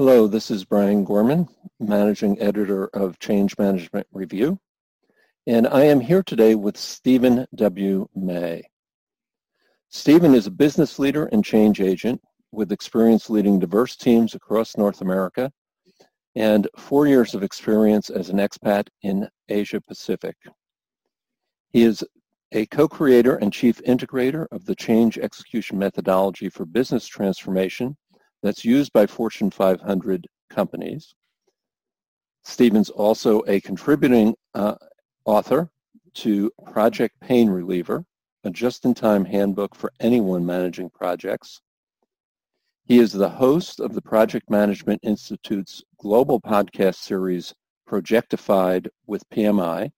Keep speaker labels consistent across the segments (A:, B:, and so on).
A: Hello, this is Brian Gorman, Managing Editor of Change Management Review, and I am here today with Stephen W. Maye. Stephen is a business leader and change agent with experience leading diverse teams across North America and four years of experience as an expat in Asia Pacific. He is a co-creator and chief integrator of the change execution methodology for business transformation that's used by Fortune 500 companies. Stephen's also a contributing uh, author to Project Pain Reliever, a just-in-time handbook for anyone managing projects. He is the host of the Project Management Institute's global podcast series, Projectified with PMI.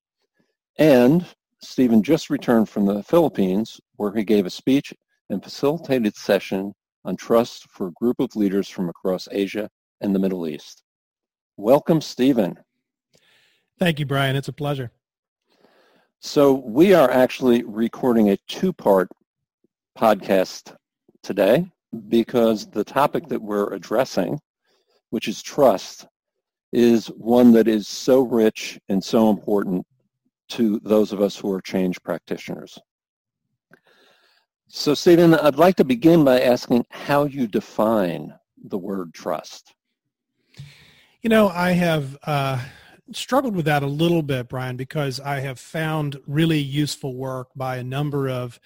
A: And Stephen just returned from the Philippines, where he gave a speech and facilitated session on trust for a group of leaders from across Asia and the Middle East. Welcome, Stephen.
B: Thank you, Brian. It's a pleasure.
A: So we are actually recording a two-part podcast today because the topic that we're addressing, which is trust, is one that is so rich and so important to those of us who are change practitioners. So Stephen, I'd like to begin by asking how you define the word trust.
B: You know, I have uh, struggled with that a little bit, Brian, because I have found really useful work by a number of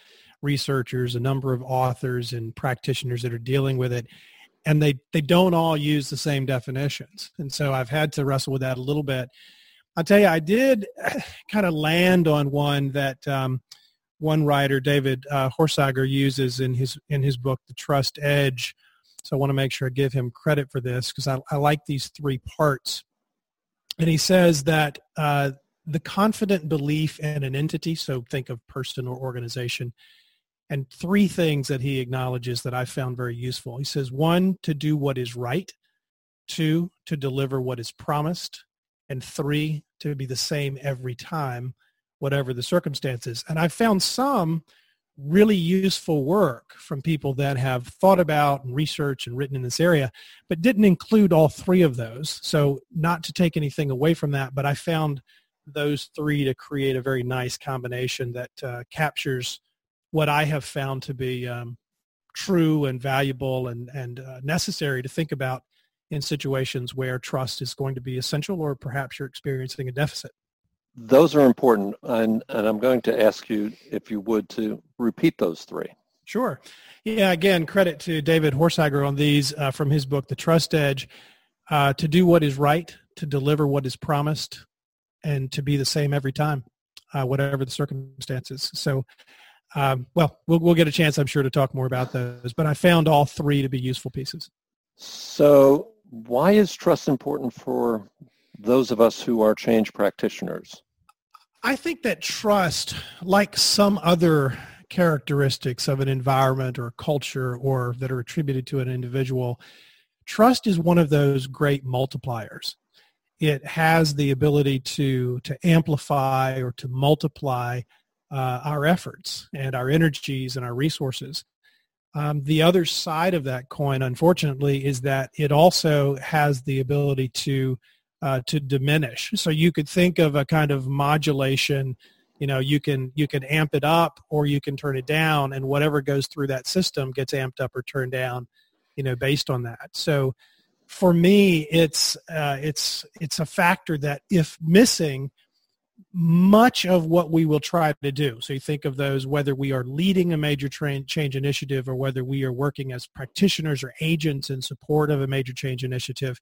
B: researchers, a number of authors and practitioners that are dealing with it, and they, they don't all use the same definitions. And so I've had to wrestle with that a little bit. I'll tell you, I did kind of land on one that um, – one writer, David uh, Horsager, uses in his in his book, The Trust Edge. So I want to make sure I give him credit for this because I, I, like these three parts. And he says that uh, the confident belief in an entity, so think of person or organization, and three things that he acknowledges that I found very useful. He says, one, to do what is right, two, to deliver what is promised, and three, to be the same every time whatever the circumstances. And I found some really useful work from people that have thought about and researched and written in this area, but didn't include all three of those. So not to take anything away from that, but I found those three to create a very nice combination that uh, captures what I have found to be um, true and valuable and, and uh, necessary to think about in situations where trust is going to be essential or perhaps you're experiencing a deficit
A: those are important, and, and I'm going to ask you if you would to repeat those three.
B: Sure. Yeah, again, credit to David Horsager on these uh, from his book, The Trust Edge. Uh, to do what is right, to deliver what is promised, and to be the same every time, uh, whatever the circumstances. So, um, well, well, we'll get a chance, I'm sure, to talk more about those. But I found all three to be useful pieces.
A: So, why is trust important for those of us who are change practitioners?
B: I think that trust, like some other characteristics of an environment or culture or that are attributed to an individual, trust is one of those great multipliers. It has the ability to, to amplify or to multiply uh, our efforts and our energies and our resources. Um, the other side of that coin, unfortunately, is that it also has the ability to uh, to diminish. So you could think of a kind of modulation. You know, you can you can amp it up or you can turn it down, and whatever goes through that system gets amped up or turned down. You know, based on that. So for me, it's uh, it's it's a factor that if missing, much of what we will try to do. So you think of those whether we are leading a major train, change initiative or whether we are working as practitioners or agents in support of a major change initiative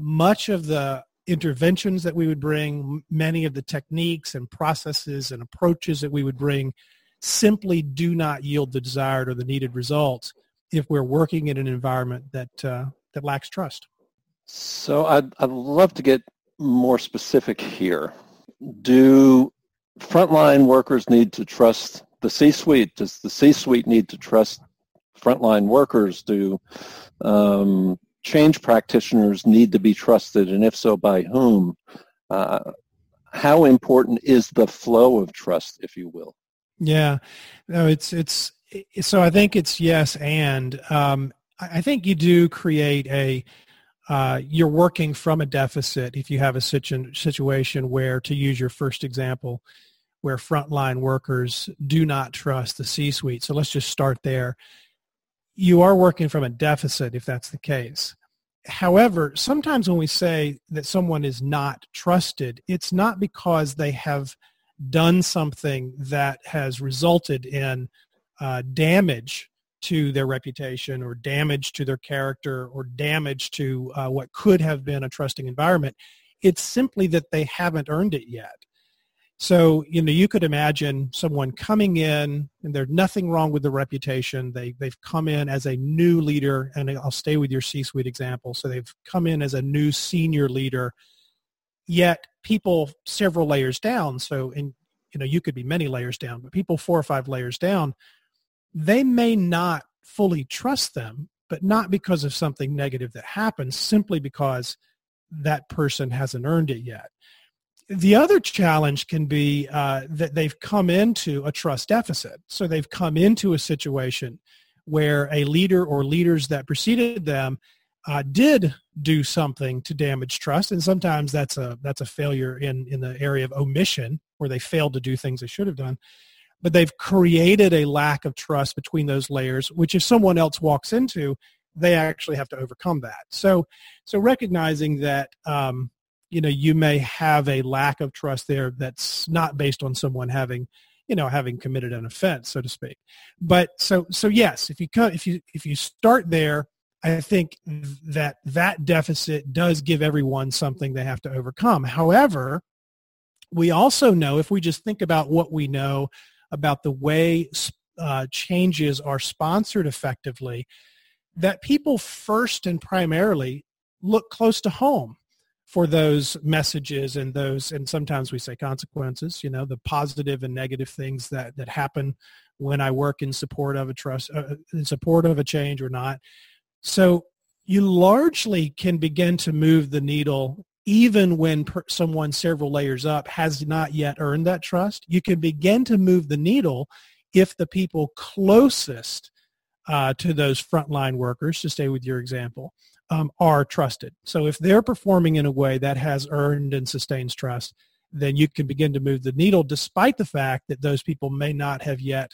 B: much of the interventions that we would bring, many of the techniques and processes and approaches that we would bring simply do not yield the desired or the needed results if we're working in an environment that uh, that lacks trust.
A: So I'd, I'd love to get more specific here. Do frontline workers need to trust the C-suite? Does the C-suite need to trust frontline workers? Do um, change practitioners need to be trusted, and if so, by whom? Uh, how important is the flow of trust, if you will?
B: Yeah, no, it's it's so I think it's yes, and um, I think you do create a uh, you're working from a deficit if you have a situ- situation where, to use your first example, where frontline workers do not trust the C-suite. So let's just start there. You are working from a deficit if that's the case. However, sometimes when we say that someone is not trusted, it's not because they have done something that has resulted in uh, damage to their reputation or damage to their character or damage to uh, what could have been a trusting environment. It's simply that they haven't earned it yet. So, you know, you could imagine someone coming in and there's nothing wrong with the reputation. They, they've come in as a new leader, and I'll stay with your C-suite example. So they've come in as a new senior leader, yet people several layers down. So, and, you know, you could be many layers down, but people four or five layers down, they may not fully trust them, but not because of something negative that happens, simply because that person hasn't earned it yet. The other challenge can be uh, that they've come into a trust deficit. So they've come into a situation where a leader or leaders that preceded them uh, did do something to damage trust, and sometimes that's a that's a failure in in the area of omission, where they failed to do things they should have done. But they've created a lack of trust between those layers, which if someone else walks into, they actually have to overcome that. So, so recognizing that um, you know you may have a lack of trust there that's not based on someone having you know having committed an offense so to speak. But so so yes if you cut if you if you start there i think that that deficit does give everyone something they have to overcome. However we also know if we just think about what we know about the way uh, changes are sponsored effectively that people first and primarily look close to home for those messages and those and sometimes we say consequences you know the positive and negative things that that happen when i work in support of a trust uh, in support of a change or not. So you largely can begin to move the needle even when per, someone several layers up has not yet earned that trust. You can begin to move the needle if the people closest uh, to those frontline workers to stay with your example um, are trusted. So if they're performing in a way that has earned and sustains trust, then you can begin to move the needle despite the fact that those people may not have yet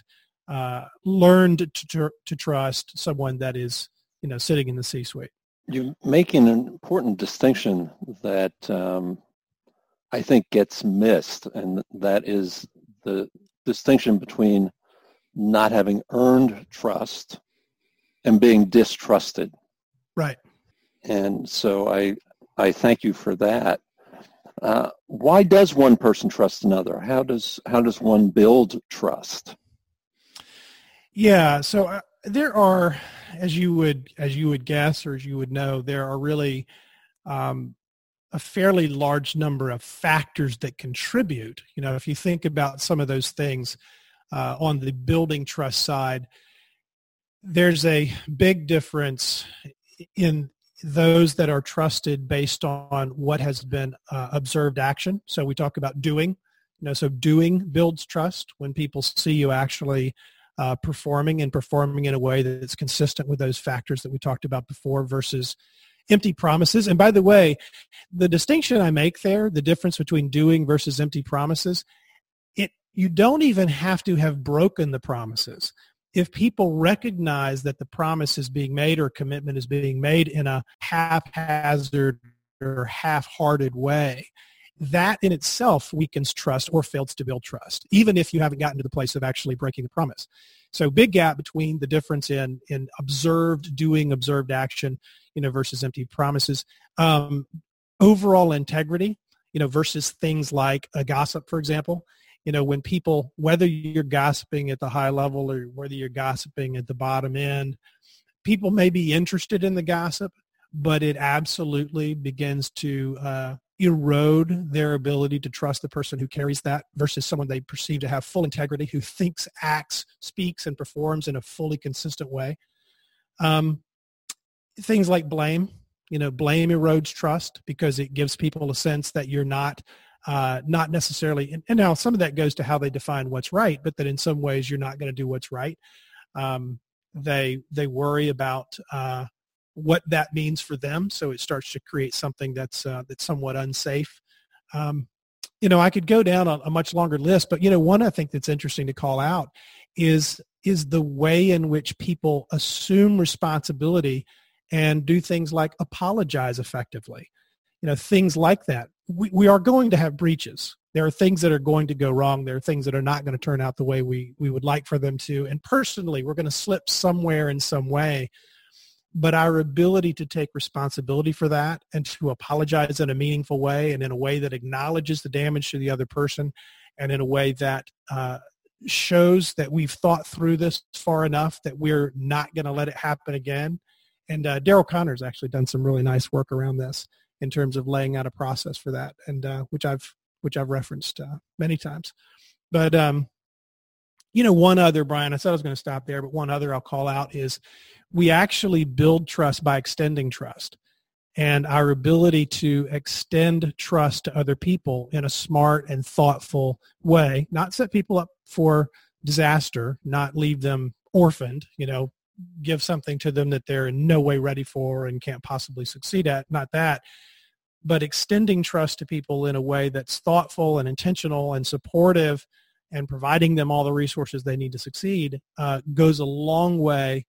B: uh, learned to, to, to trust someone that is you know sitting in the C-suite.
A: You're making an important distinction that um, I think gets missed, and that is the distinction between not having earned trust and being distrusted.
B: Right.
A: And so I, I thank you for that. Uh, why does one person trust another? How does how does one build trust?
B: Yeah, so uh, there are, as you would as you would guess or as you would know, there are really um, a fairly large number of factors that contribute. You know, if you think about some of those things uh, on the building trust side, there's a big difference in those that are trusted based on what has been uh, observed action. So we talk about doing, you know, so doing builds trust when people see you actually uh, performing and performing in a way that's consistent with those factors that we talked about before versus empty promises. And by the way, the distinction I make there, the difference between doing versus empty promises, it you don't even have to have broken the promises if people recognize that the promise is being made or commitment is being made in a haphazard or half-hearted way, that in itself weakens trust or fails to build trust, even if you haven't gotten to the place of actually breaking the promise. So big gap between the difference in in observed doing, observed action, you know, versus empty promises. Um, overall integrity, you know, versus things like a gossip, for example you know when people whether you're gossiping at the high level or whether you're gossiping at the bottom end people may be interested in the gossip but it absolutely begins to uh, erode their ability to trust the person who carries that versus someone they perceive to have full integrity who thinks acts speaks and performs in a fully consistent way. Um, things like blame you know blame erodes trust because it gives people a sense that you're not uh, not necessarily, and, and, now some of that goes to how they define what's right, but that in some ways you're not going to do what's right. Um, they they worry about uh, what that means for them. So it starts to create something that's uh, that's somewhat unsafe. Um, you know, I could go down a, a much longer list, but you know, one I think that's interesting to call out is is the way in which people assume responsibility and do things like apologize effectively. You know, things like that. We, we are going to have breaches. There are things that are going to go wrong. There are things that are not going to turn out the way we, we would like for them to. And personally, we're going to slip somewhere in some way but our ability to take responsibility for that and to apologize in a meaningful way and in a way that acknowledges the damage to the other person and in a way that uh, shows that we've thought through this far enough that we're not going to let it happen again. And uh, Daryl Conner's actually done some really nice work around this in terms of laying out a process for that, and uh, which I've which I've referenced uh, many times. But um, you know, one other, Brian, I said I was going to stop there, but one other I'll call out is we actually build trust by extending trust. And our ability to extend trust to other people in a smart and thoughtful way, not set people up for disaster, not leave them orphaned, you know, give something to them that they're in no way ready for and can't possibly succeed at, not that, but extending trust to people in a way that's thoughtful and intentional and supportive and providing them all the resources they need to succeed uh, goes a long way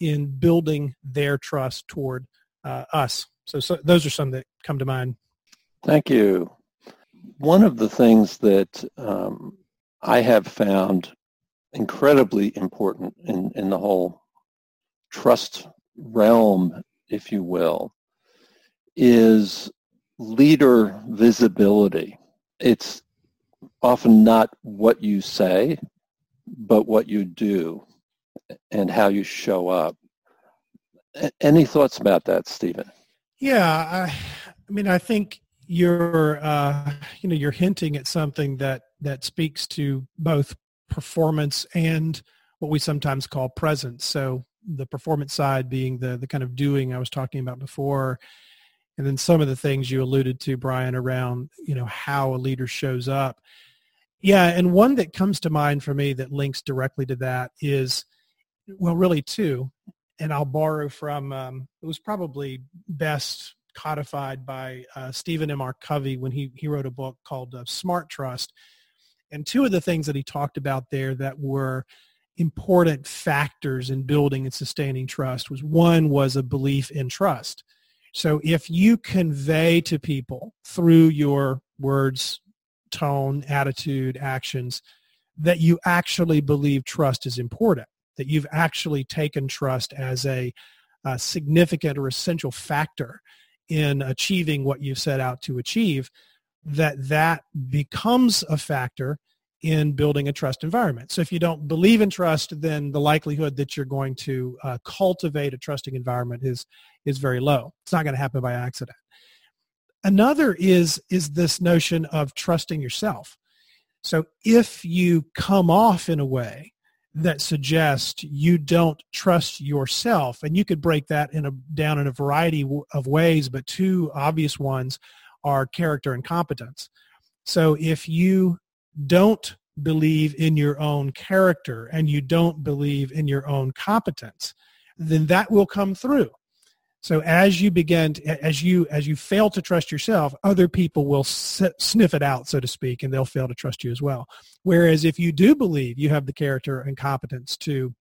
B: in building their trust toward uh, us. So, so those are some that come to mind.
A: Thank you. One of the things that um, I have found incredibly important in, in the whole trust realm, if you will, is leader visibility. It's often not what you say, but what you do and how you show up. Any thoughts about that, Stephen?
B: Yeah, I, I mean, I think you're, uh, you know, you're hinting at something that that speaks to both performance and what we sometimes call presence. So the performance side being the the kind of doing I was talking about before, and then some of the things you alluded to, Brian, around you know how a leader shows up. Yeah, and one that comes to mind for me that links directly to that is, well, really two, and I'll borrow from. Um, it was probably best codified by uh, Stephen M. R. Covey when he he wrote a book called uh, Smart Trust, and two of the things that he talked about there that were important factors in building and sustaining trust was one was a belief in trust. So if you convey to people through your words, tone, attitude, actions, that you actually believe trust is important, that you've actually taken trust as a, a significant or essential factor in achieving what you've set out to achieve, that that becomes a factor in building a trust environment. So if you don't believe in trust, then the likelihood that you're going to uh, cultivate a trusting environment is is very low. It's not going to happen by accident. Another is, is this notion of trusting yourself. So if you come off in a way that suggests you don't trust yourself, and you could break that in a, down in a variety of ways, but two obvious ones are character and competence. So if you don't believe in your own character and you don't believe in your own competence, then that will come through. So as you begin, to, as you as you fail to trust yourself, other people will sniff it out, so to speak, and they'll fail to trust you as well. Whereas if you do believe you have the character and competence to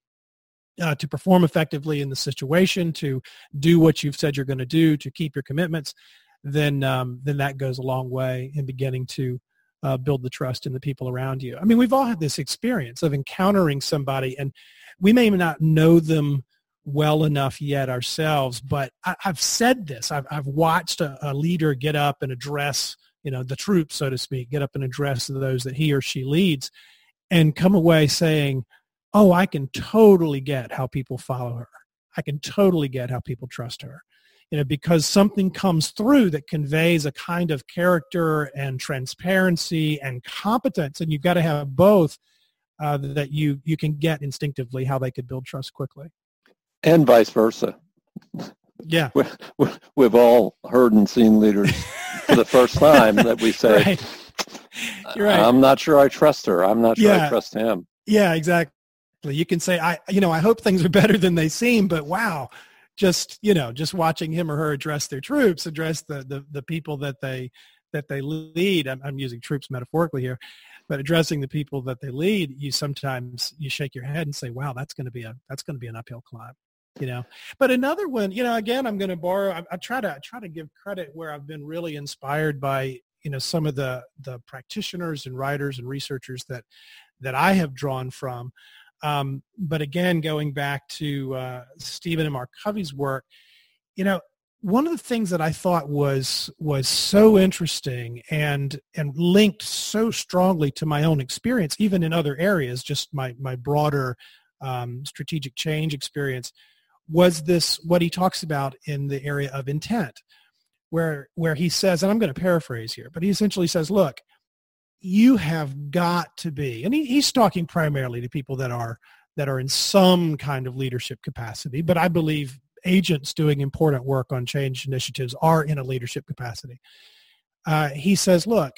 B: uh, to perform effectively in the situation, to do what you've said you're going to do, to keep your commitments, then um, then that goes a long way in beginning to uh, build the trust in the people around you. I mean, we've all had this experience of encountering somebody, and we may not know them well enough yet ourselves. But I, have said this. I've, I've watched a, a, leader get up and address, you know, the troops, so to speak, get up and address those that he or she leads and come away saying, oh, I can totally get how people follow her. I can totally get how people trust her. You know, because something comes through that conveys a kind of character and transparency and competence, and you've got to have both uh, that you you can get instinctively how they could build trust quickly
A: and vice versa.
B: Yeah.
A: We, have all heard and seen leaders for the first time that we say, right. right. I'm not sure I trust her. I'm not sure yeah. I trust him.
B: Yeah, exactly. You can say, I, you know, I hope things are better than they seem, but wow, just you know just watching him or her address their troops address the the, the people that they that they lead. I'm, I'm using troops metaphorically here but addressing the people that they lead you sometimes you shake your head and say wow that's going to be a that's going to be an uphill climb you know? But another one you know again i'm going to borrow I, I, try to I try to give credit where i've been really inspired by you know some of the the practitioners and writers and researchers that that i have drawn from um, but again going back to uh, Stephen M. R. Covey's work you know one of the things that I thought was was so interesting and and linked so strongly to my own experience, even in other areas, just my my broader um, strategic change experience, was this what he talks about in the area of intent where where he says and i'm going to paraphrase here but he essentially says look you have got to be and he, he's talking primarily to people that are that are in some kind of leadership capacity but i believe agents doing important work on change initiatives are in a leadership capacity uh, he says look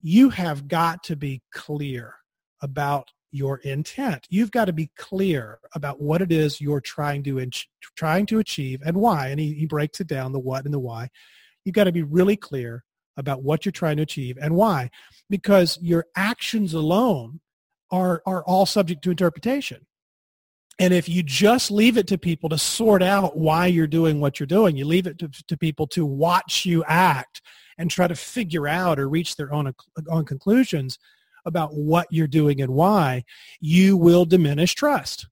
B: you have got to be clear about your intent. You've got to be clear about what it is you're trying to trying to achieve and why. And he, he breaks it down the what and the why. You've got to be really clear about what you're trying to achieve and why, because your actions alone are are all subject to interpretation. And if you just leave it to people to sort out why you're doing what you're doing, you leave it to, to people to watch you act and try to figure out or reach their own, own conclusions, about what you're doing and why, you will diminish trust.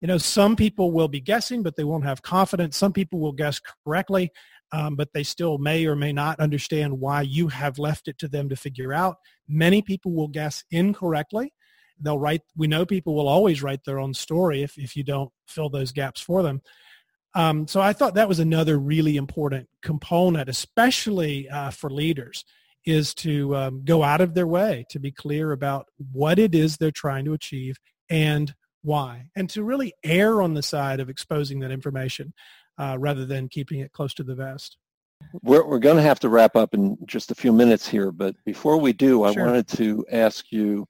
B: You know, some people will be guessing, but they won't have confidence. Some people will guess correctly, um, but they still may or may not understand why you have left it to them to figure out. Many people will guess incorrectly. They'll write, we know people will always write their own story if, if you don't fill those gaps for them. Um, so I thought that was another really important component, especially uh, for leaders is to um, go out of their way to be clear about what it is they're trying to achieve and why, and to really err on the side of exposing that information uh, rather than keeping it close to the vest.
A: We're, we're going to have to wrap up in just a few minutes here, but before we do, I sure. wanted to ask you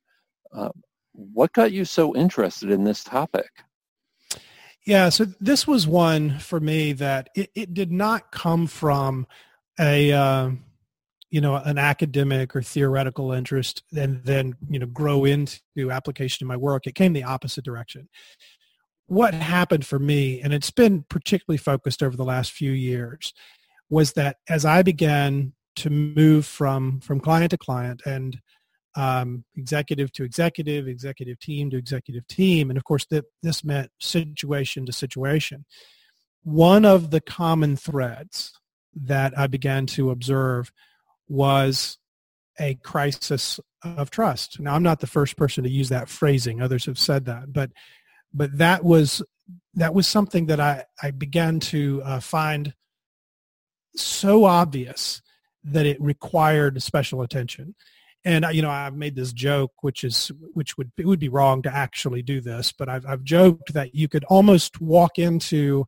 A: uh, what got you so interested in this topic?
B: Yeah, so this was one for me that it, it did not come from a uh, you know an academic or theoretical interest and then you know grow into application in my work it came the opposite direction. What happened for me and it's been particularly focused over the last few years was that as i began to move from from client to client and um, executive to executive executive team to executive team and of course that this meant situation to situation one of the common threads that i began to observe was a crisis of trust. Now, I'm not the first person to use that phrasing. Others have said that, but but that was that was something that I I began to uh, find so obvious that it required special attention. And you know, I've made this joke, which is which would it would be wrong to actually do this, but I've I've joked that you could almost walk into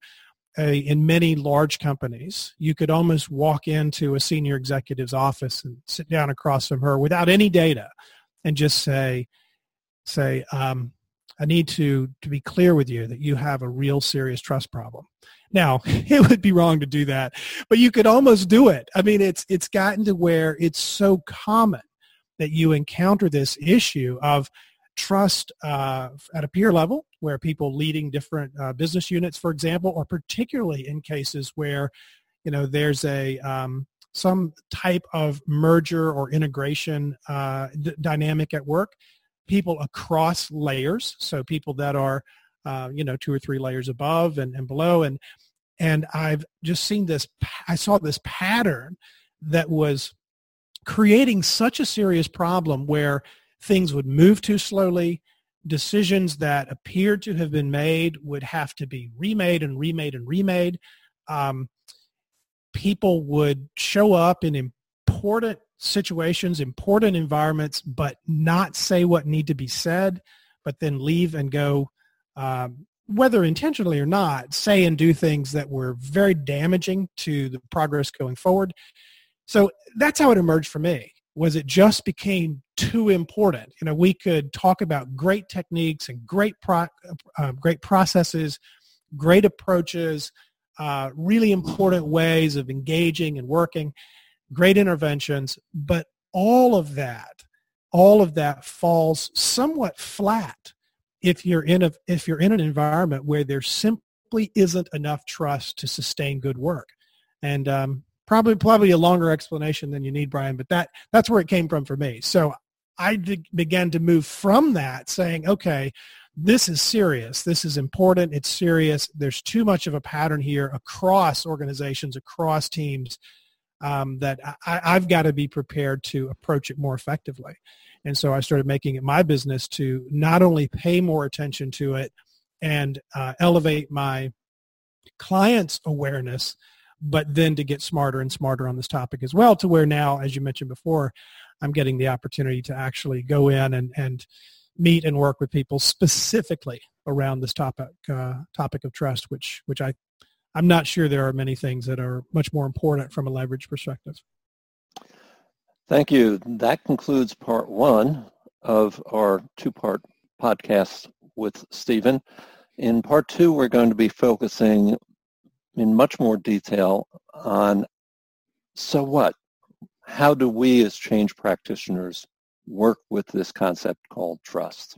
B: a, in many large companies, you could almost walk into a senior executive's office and sit down across from her without any data and just say, say, um, I need to, to be clear with you that you have a real serious trust problem. Now, it would be wrong to do that, but you could almost do it. I mean, it's, it's gotten to where it's so common that you encounter this issue of trust uh, at a peer level where people leading different uh, business units, for example, or particularly in cases where, you know, there's a um, some type of merger or integration uh, d- dynamic at work, people across layers, so people that are, uh, you know, two or three layers above and, and below, and and I've just seen this. I saw this pattern that was creating such a serious problem where things would move too slowly. Decisions that appeared to have been made would have to be remade and remade and remade. Um, people would show up in important situations, important environments, but not say what need to be said, but then leave and go, um, whether intentionally or not, say and do things that were very damaging to the progress going forward. So that's how it emerged for me was it just became too important. You know, we could talk about great techniques and great pro, uh, great processes, great approaches, uh, really important ways of engaging and working, great interventions, but all of that, all of that falls somewhat flat if you're in a if you're in an environment where there simply isn't enough trust to sustain good work. And um, probably probably a longer explanation than you need, Brian, but that that's where it came from for me. So I began to move from that, saying, okay, this is serious. This is important. It's serious. There's too much of a pattern here across organizations, across teams, um, that I, I've got to be prepared to approach it more effectively. And so I started making it my business to not only pay more attention to it and uh, elevate my clients' awareness, but then to get smarter and smarter on this topic as well to where now, as you mentioned before, I'm getting the opportunity to actually go in and, and meet and work with people specifically around this topic uh, topic of trust, which which I I'm not sure there are many things that are much more important from a leverage perspective.
A: Thank you. That concludes part one of our two-part podcast with Stephen. In part two, we're going to be focusing in much more detail on so what? How do we as change practitioners work with this concept called trust.